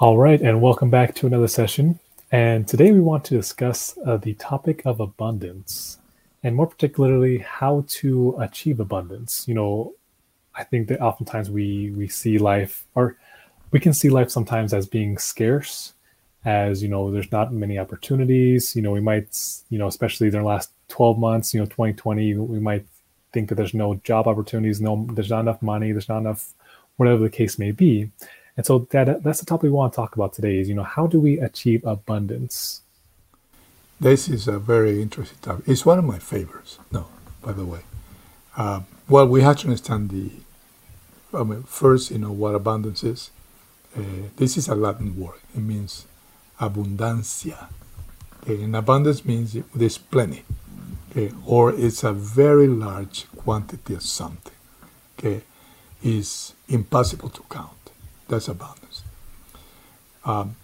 All right, and welcome back to another session. And today we want to discuss uh, the topic of abundance, and more particularly, how to achieve abundance. You know, I think that oftentimes we we see life, or we can see life sometimes as being scarce, as you know, there's not many opportunities. You know, we might, you know, especially in the last 12 months, you know, 2020, we might think that there's no job opportunities, no, there's not enough money, there's not enough, whatever the case may be. And so that that's the topic we want to talk about today is, you know, how do we achieve abundance? This is a very interesting topic. It's one of my favorites. No, by the way. Uh, well, we have to understand the, I mean, first, you know, what abundance is. Uh, this is a Latin word. It means abundancia. Okay? And abundance means there's plenty. Okay? Or it's a very large quantity of something. Okay? Is impossible to count. That's abundance. Um,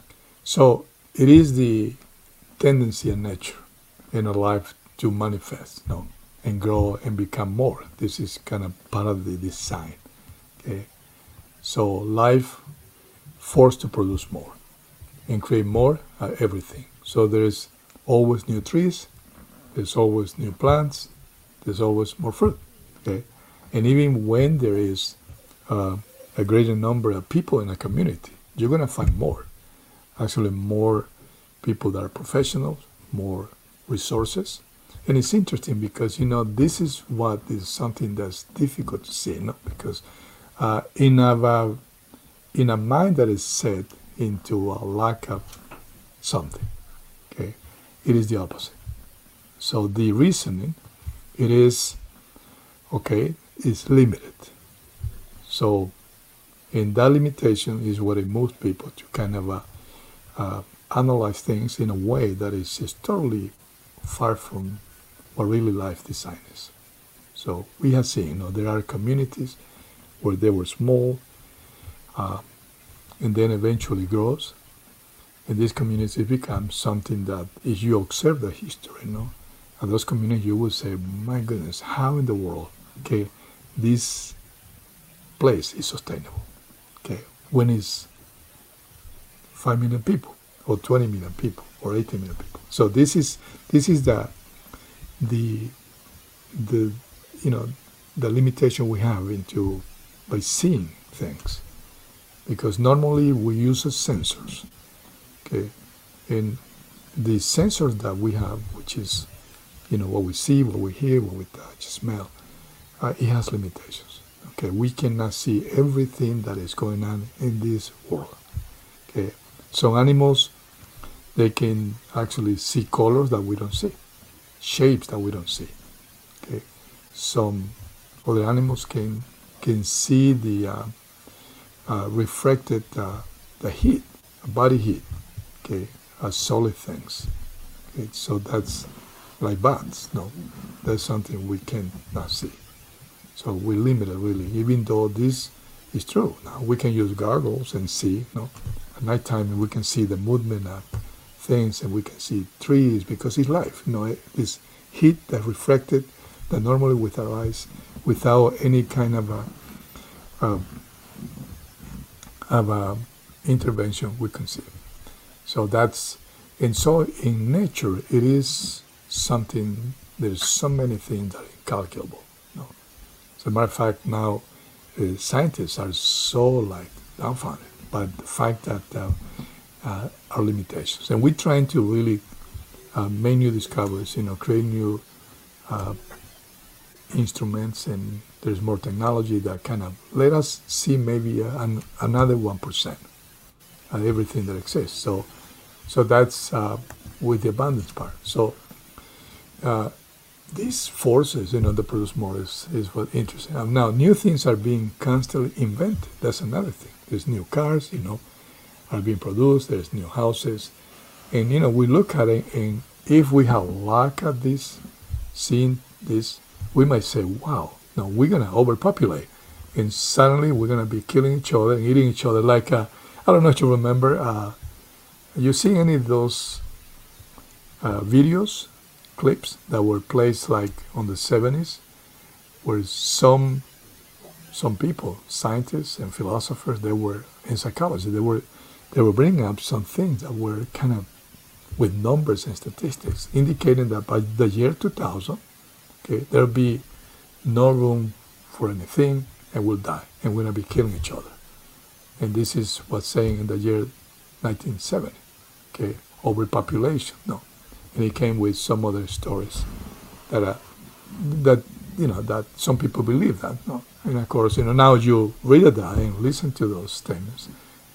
so it is the tendency and nature in a life to manifest, you know, and grow and become more. This is kind of part of the design. Okay, so life forced to produce more and create more everything. So there is always new trees, there's always new plants, there's always more fruit. Okay, and even when there is uh, a greater number of people in a community, you're going to find more. Actually, more people that are professionals, more resources. And it's interesting because, you know, this is what is something that's difficult to see, you know, because uh, in, a, in a mind that is set into a lack of something, okay, it is the opposite. So the reasoning, it is, okay, is limited. So and that limitation is what it moves people to kind of uh, uh, analyze things in a way that is just totally far from what really life design is. So we have seen, you know, there are communities where they were small, uh, and then eventually grows, and these communities become something that, if you observe the history, you know, of those communities, you will say, my goodness, how in the world, okay, this place is sustainable? Okay, when it's 5 million people or 20 million people or 80 million people. So this is this is the the the you know the limitation we have into by seeing things. Because normally we use sensors okay? And the sensors that we have which is you know what we see what we hear what we touch smell uh, it has limitations Okay, we cannot see everything that is going on in this world. Okay, some animals they can actually see colors that we don't see, shapes that we don't see. Okay, some other animals can can see the uh, uh, reflected uh, the heat, body heat. Okay, as solid things. Okay, so that's like bats. No, that's something we cannot see. So we limit it really, even though this is true. Now we can use goggles and see, you know, at nighttime we can see the movement of things and we can see trees because it's life. You know, this heat that reflected that normally with our eyes, without any kind of a, a of a intervention, we can see. So that's and so in nature it is something. There's so many things that are incalculable. As a matter of fact, now uh, scientists are so like dumbfounded by the fact that uh, uh, our limitations, and we're trying to really uh, make new discoveries. You know, create new uh, instruments, and there's more technology that kind of let us see maybe an, another one percent of everything that exists. So, so that's uh, with the abundance part. So these forces, you know, that produce more is, is what interesting. Now, new things are being constantly invented. That's another thing. There's new cars, you know, are being produced. There's new houses, and you know, we look at it, and if we have luck at this, seeing this, we might say, "Wow, no, we're gonna overpopulate, and suddenly we're gonna be killing each other and eating each other." Like, uh, I don't know if you remember. Uh, you see any of those uh, videos clips that were placed like on the 70s where some some people scientists and philosophers they were in psychology they were they were bringing up some things that were kind of with numbers and statistics, indicating that by the year 2000, okay, there'll be no room for anything, and we'll die, and we're gonna be killing each other. And this is what's saying in the year 1970, okay, overpopulation. No, and he came with some other stories that uh, that you know that some people believe that. No, and of course, you know now you read that and listen to those statements,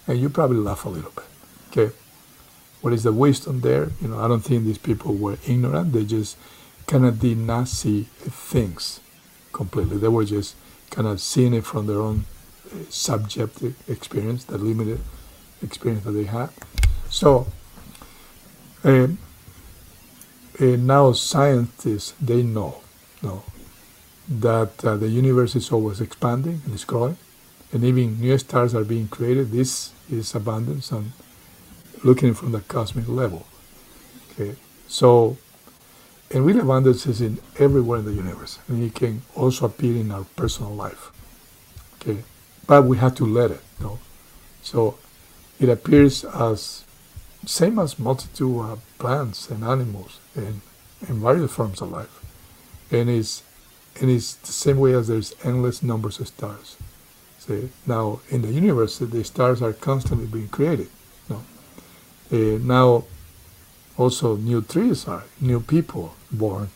and you probably laugh a little bit. Okay, what is the wisdom there? You know, I don't think these people were ignorant. They just kind of did not see things completely. They were just kind of seeing it from their own uh, subjective experience, the limited experience that they had. So. Uh, now scientists they know, know that uh, the universe is always expanding and it's growing, and even new stars are being created. This is abundance and looking from the cosmic level. Okay, so and real abundance is in everywhere in the universe, and it can also appear in our personal life. Okay, but we have to let it. You know. so it appears as same as multitude of plants and animals and, and various forms of life. And it's, and it's the same way as there's endless numbers of stars. See, now, in the universe, the stars are constantly being created. No? Uh, now, also new trees are, new people born,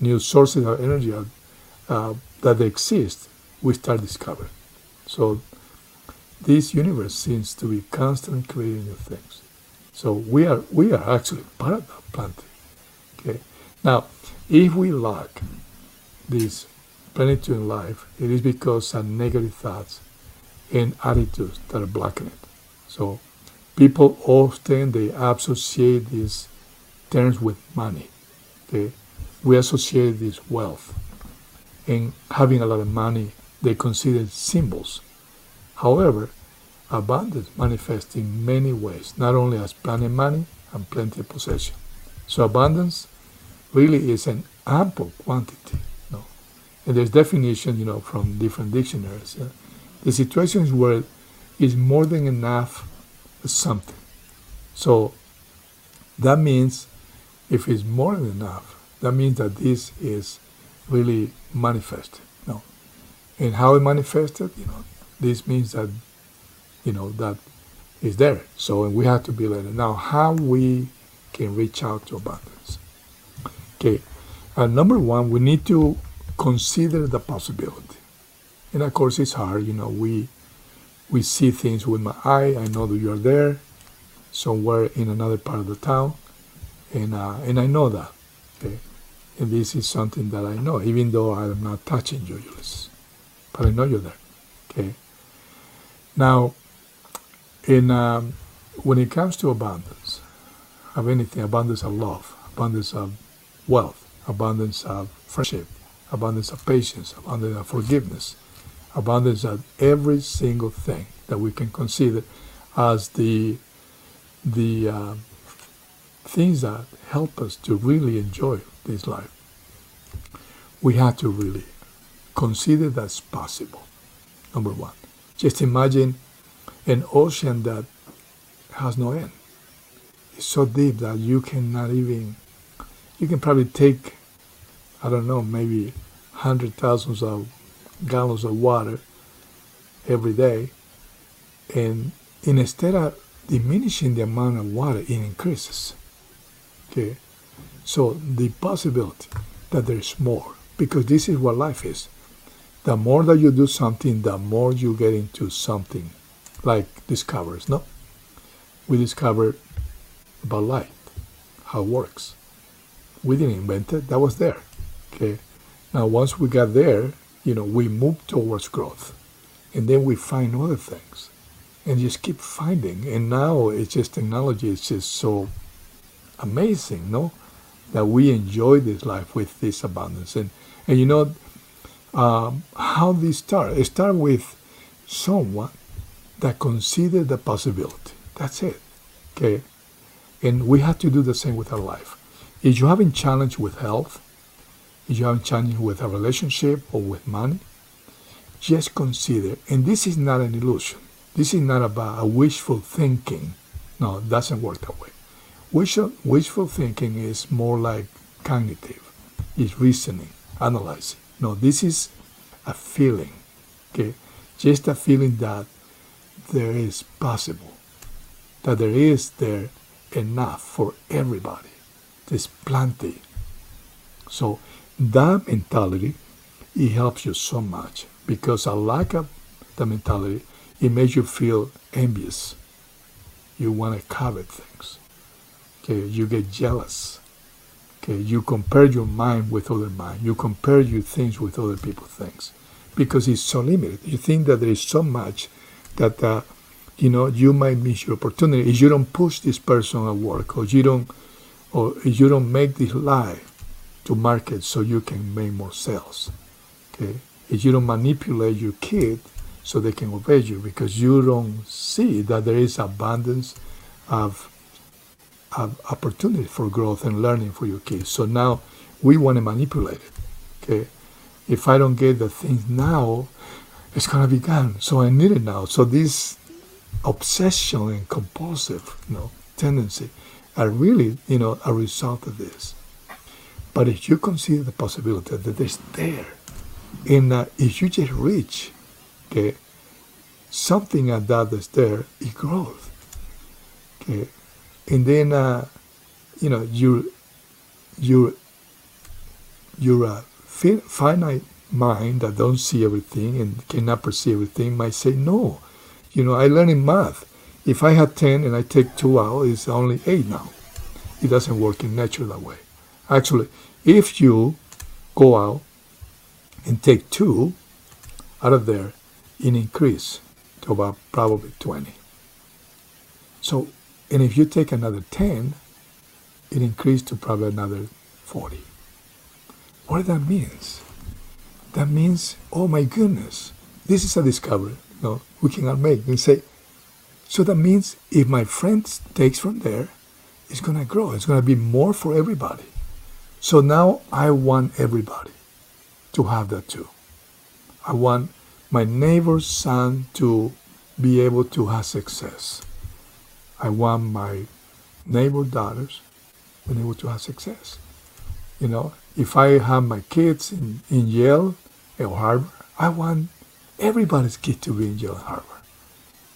new sources of energy are, uh, that exist, we start discovering. So this universe seems to be constantly creating new things. So we are we are actually part of that planting. Okay. Now, if we lack this plenitude in life, it is because of negative thoughts and attitudes that are blocking it. So people often they associate these terms with money. Okay. We associate this wealth. And having a lot of money, they consider symbols. However, abundance manifests in many ways, not only as plenty money and plenty of possession. So abundance really is an ample quantity. You know? And there's definition, you know, from different dictionaries. Uh, the situation is where it's more than enough something. So that means if it's more than enough, that means that this is really manifested. You know? And how it manifested, you know, this means that you know, that is there. So we have to be it. Now, how we can reach out to abundance? Okay, uh, number one, we need to consider the possibility. And of course, it's hard. You know, we we see things with my eye. I know that you're there, somewhere in another part of the town, and uh, and I know that. Okay, and this is something that I know, even though I'm not touching you, Ulysses, but I know you're there. Okay. Now, in um, when it comes to abundance of anything, abundance of love, abundance of wealth, abundance of friendship, abundance of patience, abundance of forgiveness, abundance of every single thing that we can consider as the the uh, things that help us to really enjoy this life. We have to really consider that's possible. Number one, just imagine an ocean that has no end. It's so deep that you cannot even, you can probably take, I don't know, maybe hundred thousands of gallons of water every day, and, instead of diminishing the amount of water, it increases. Okay, so the possibility that there's more, because this is what life is. The more that you do something, the more you get into something like discovers. No, we discovered about light, how it works. We didn't invent it; that was there. Okay. Now, once we got there, you know, we moved towards growth, and then we find other things, and just keep finding. And now it's just technology It's just so amazing, no? That we enjoy this life with this abundance, and and you know um, how this start. It start with someone that consider the possibility. That's it. Okay? And we have to do the same with our life. If you're having challenge with health, if you're having challenge with a relationship or with money, just consider, and this is not an illusion. This is not about a wishful thinking. No, it doesn't work that way. Wishful, wishful thinking is more like cognitive, it's reasoning, analyzing. No, this is a feeling, okay? Just a feeling that there is possible, that there is there enough for everybody. There's plenty. So that mentality, it helps you so much because a lack of the mentality, it makes you feel envious. You want to covet things. Okay, you get jealous. Okay, you compare your mind with other mind. You compare your things with other people's things because it's so limited. You think that there is so much that uh, you know you might miss your opportunity if you don't push this person at work or you don't or you don't make this lie to market so you can make more sales. Okay, if you don't manipulate your kid so they can obey you because you don't see that there is abundance of, of opportunity for growth and learning for your kids. So now we want to manipulate it. Okay, if I don't get the things now, it's gonna be gone. So I need it now. So this obsession and compulsive, you know, tendency are really, you know, a result of this. But if you consider the possibility that it's there, and uh, if you just reach, okay, something like that's there, it grows. Okay, and then uh, you know your your your uh, finite mind that don't see everything and cannot perceive everything might say no. You know, I learned in math. If I had ten and I take two out, it's only eight now. It doesn't work in nature that way. Actually, if you go out and take two out of there, it increase to about probably 20. So, and if you take another 10, it increased to probably another 40. What that means? That means, oh my goodness, this is a discovery you know, we cannot make. And say, so that means if my friend takes from there, it's going to grow. It's going to be more for everybody. So now I want everybody to have that too. I want my neighbor's son to be able to have success. I want my neighbor daughters to be able to have success. You know, if I have my kids in, in Yale or Harvard, I want everybody's kid to be in Yale and Harvard.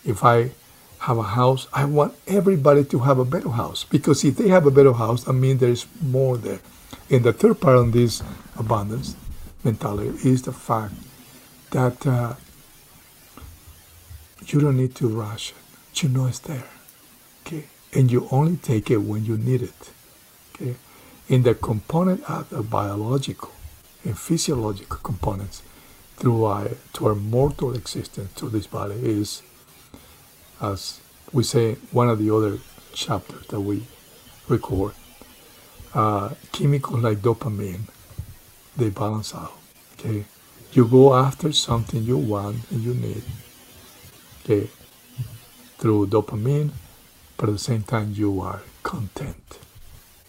If I have a house, I want everybody to have a better house because if they have a better house, I mean there's more there. And the third part on this abundance mentality is the fact that uh, you don't need to rush it. You know it's there. Okay? And you only take it when you need it. Okay? In the component of the biological and physiological components through our, to our mortal existence to this body is, as we say, one of the other chapters that we record, uh, chemicals like dopamine, they balance out. Okay, you go after something you want and you need. Okay, through dopamine, but at the same time you are content,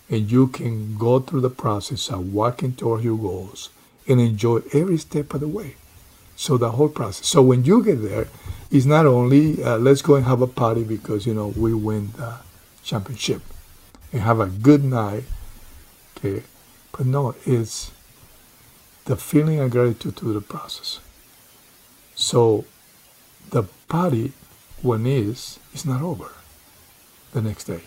and you can go through the process of walking toward your goals and enjoy every step of the way. So the whole process. So when you get there, it's not only uh, let's go and have a party because you know we win the championship and have a good night. Okay, but no, it's the feeling of gratitude to the process. So the party, when is, is not over the next day.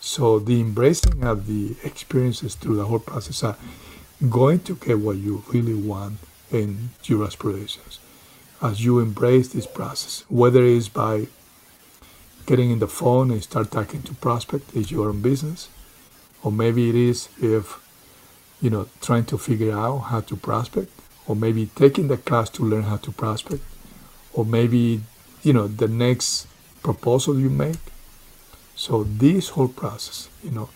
So the embracing of the experiences through the whole process are going to get what you really want in your aspirations as you embrace this process, whether it's by getting in the phone and start talking to prospect if your own business, or maybe it is if you know, trying to figure out how to prospect, or maybe taking the class to learn how to prospect, or maybe, you know, the next proposal you make. So this whole process, you know,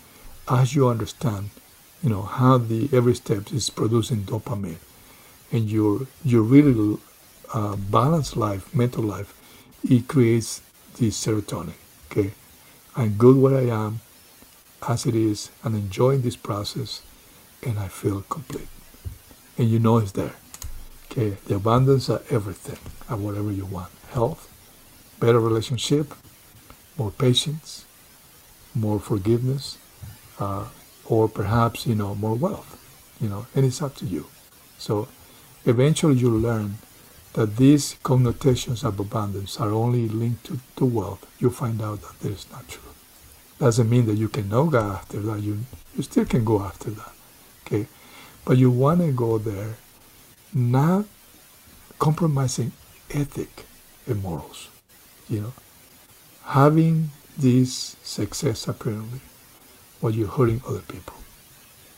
as you understand, you know, how the every step is producing dopamine, and your your really uh, balanced life, mental life, it creates this serotonin. Okay, I'm good where I am, as it is, and enjoying this process and I feel complete. And you know it's there. Okay, the abundance of everything and whatever you want. Health, better relationship, more patience, more forgiveness, uh, or perhaps you know more wealth. You know, and it's up to you. So eventually you learn that these connotations of abundance are only linked to, to wealth. You find out that that is not true. Doesn't mean that you cannot go after that. You you still can go after that. Okay, but you want to go there, not compromising ethic and morals. You know, having this success apparently while you're hurting other people.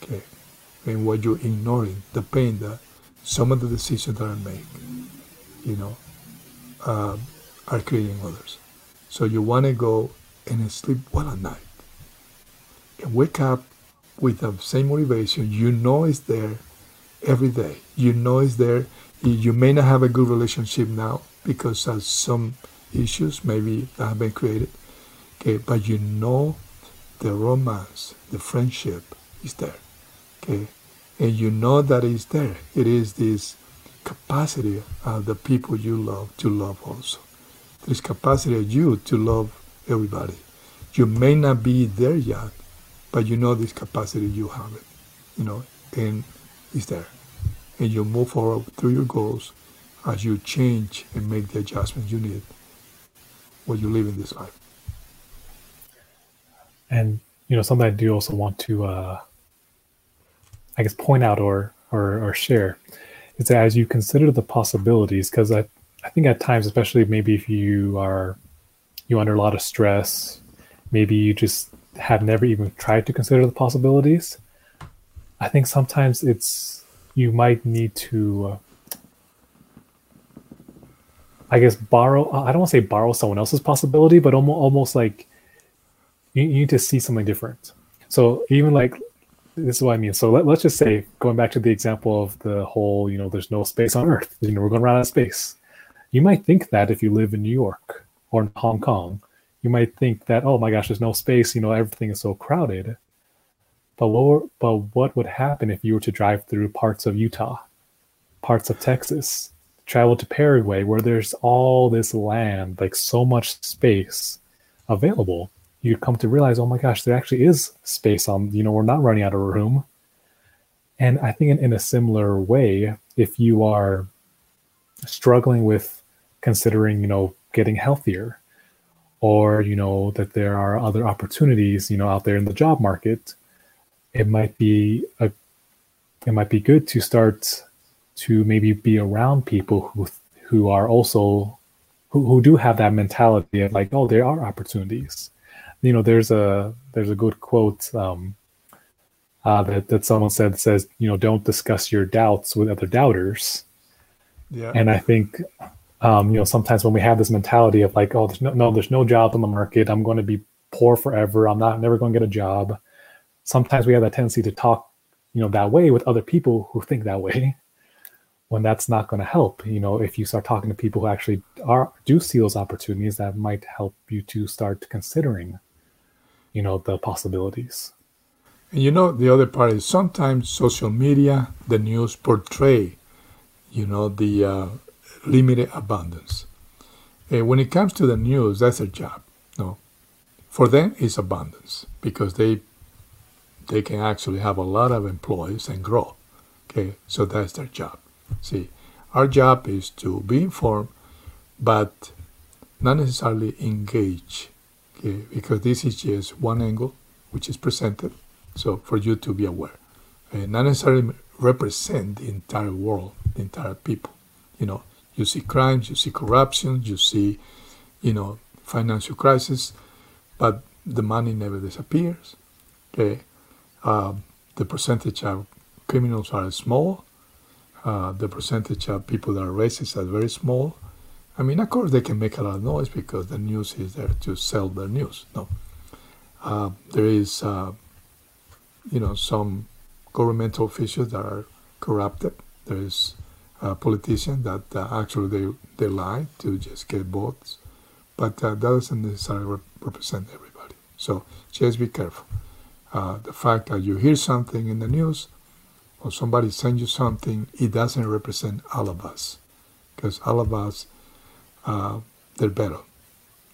Okay, and while you're ignoring the pain that some of the decisions that are made, you know, uh, are creating others. So you want to go and sleep well at night and wake up with the same motivation. You know it's there every day. You know it's there. You may not have a good relationship now because of some issues maybe that have been created. Okay, but you know the romance, the friendship is there. Okay, and you know that it's there. It is this capacity of the people you love to love also. This capacity of you to love everybody. You may not be there yet, but you know this capacity you have it, you know, and it's there. And you move forward through your goals as you change and make the adjustments you need while you live in this life. And you know, something I do also want to, uh, I guess, point out or or, or share is that as you consider the possibilities, because I I think at times, especially maybe if you are you under a lot of stress, maybe you just have never even tried to consider the possibilities. I think sometimes it's you might need to. Uh, I guess borrow. I don't want to say borrow someone else's possibility, but almost almost like you, you need to see something different. So even like this is what I mean. So let, us just say, going back to the example of the whole, you know, there's no space on Earth. You know, we're going around of space. You might think that if you live in New York or in Hong Kong, you might think that, oh my gosh, there's no space. You know, everything is so crowded. But what, but what would happen if you were to drive through parts of Utah, parts of Texas, travel to Paraguay, where there's all this land, like so much space available? You come to realize, oh my gosh, there actually is space on, you know, we're not running out of room. And I think in, in a similar way, if you are struggling with considering, you know, getting healthier, or, you know, that there are other opportunities, you know, out there in the job market, it might be a it might be good to start to maybe be around people who who are also who, who do have that mentality of like, oh, there are opportunities you know, there's a there's a good quote um, uh, that that someone said says, you know, don't discuss your doubts with other doubters. Yeah. And I think, um, you know, sometimes when we have this mentality of like, oh, there's no, no, there's no job on the market. I'm going to be poor forever. I'm not never going to get a job. Sometimes we have that tendency to talk, you know, that way with other people who think that way. When that's not going to help, you know, if you start talking to people who actually are do see those opportunities, that might help you to start considering you know the possibilities. And you know the other part is sometimes social media the news portray you know the uh, limited abundance. And when it comes to the news that's their job no for them it's abundance because they they can actually have a lot of employees and grow okay? So that's their job. See our job is to be informed but not necessarily engage because this is just one angle which is presented. So for you to be aware, uh, not necessarily represent the entire world, the entire people. You know, you see crimes, you see corruption, you see, you know, financial crisis, but the money never disappears. Okay, uh, the percentage of criminals are small. Uh, the percentage of people that are racist are very small. I mean, of course, they can make a lot of noise because the news is there to sell their news. No, uh, there is, uh, you know, some governmental officials that are corrupted. There is a politician that uh, actually they they lie to just get votes, but uh, that doesn't necessarily rep- represent everybody. So just be careful. Uh, the fact that you hear something in the news or somebody sends you something, it doesn't represent all of us, because all of us uh, they're better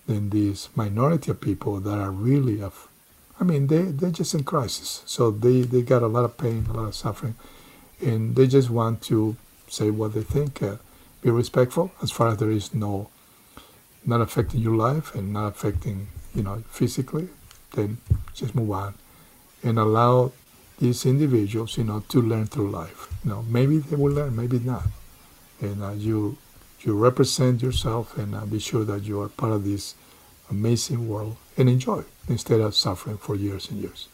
than these minority of people that are really of I mean, they, they're just in crisis. So they, they got a lot of pain, a lot of suffering, and they just want to say what they think, uh, be respectful as far as there is no, not affecting your life and not affecting, you know, physically, then just move on and allow these individuals, you know, to learn through life. You know, maybe they will learn, maybe not. And uh, you, you represent yourself and uh, be sure that you are part of this amazing world and enjoy instead of suffering for years and years.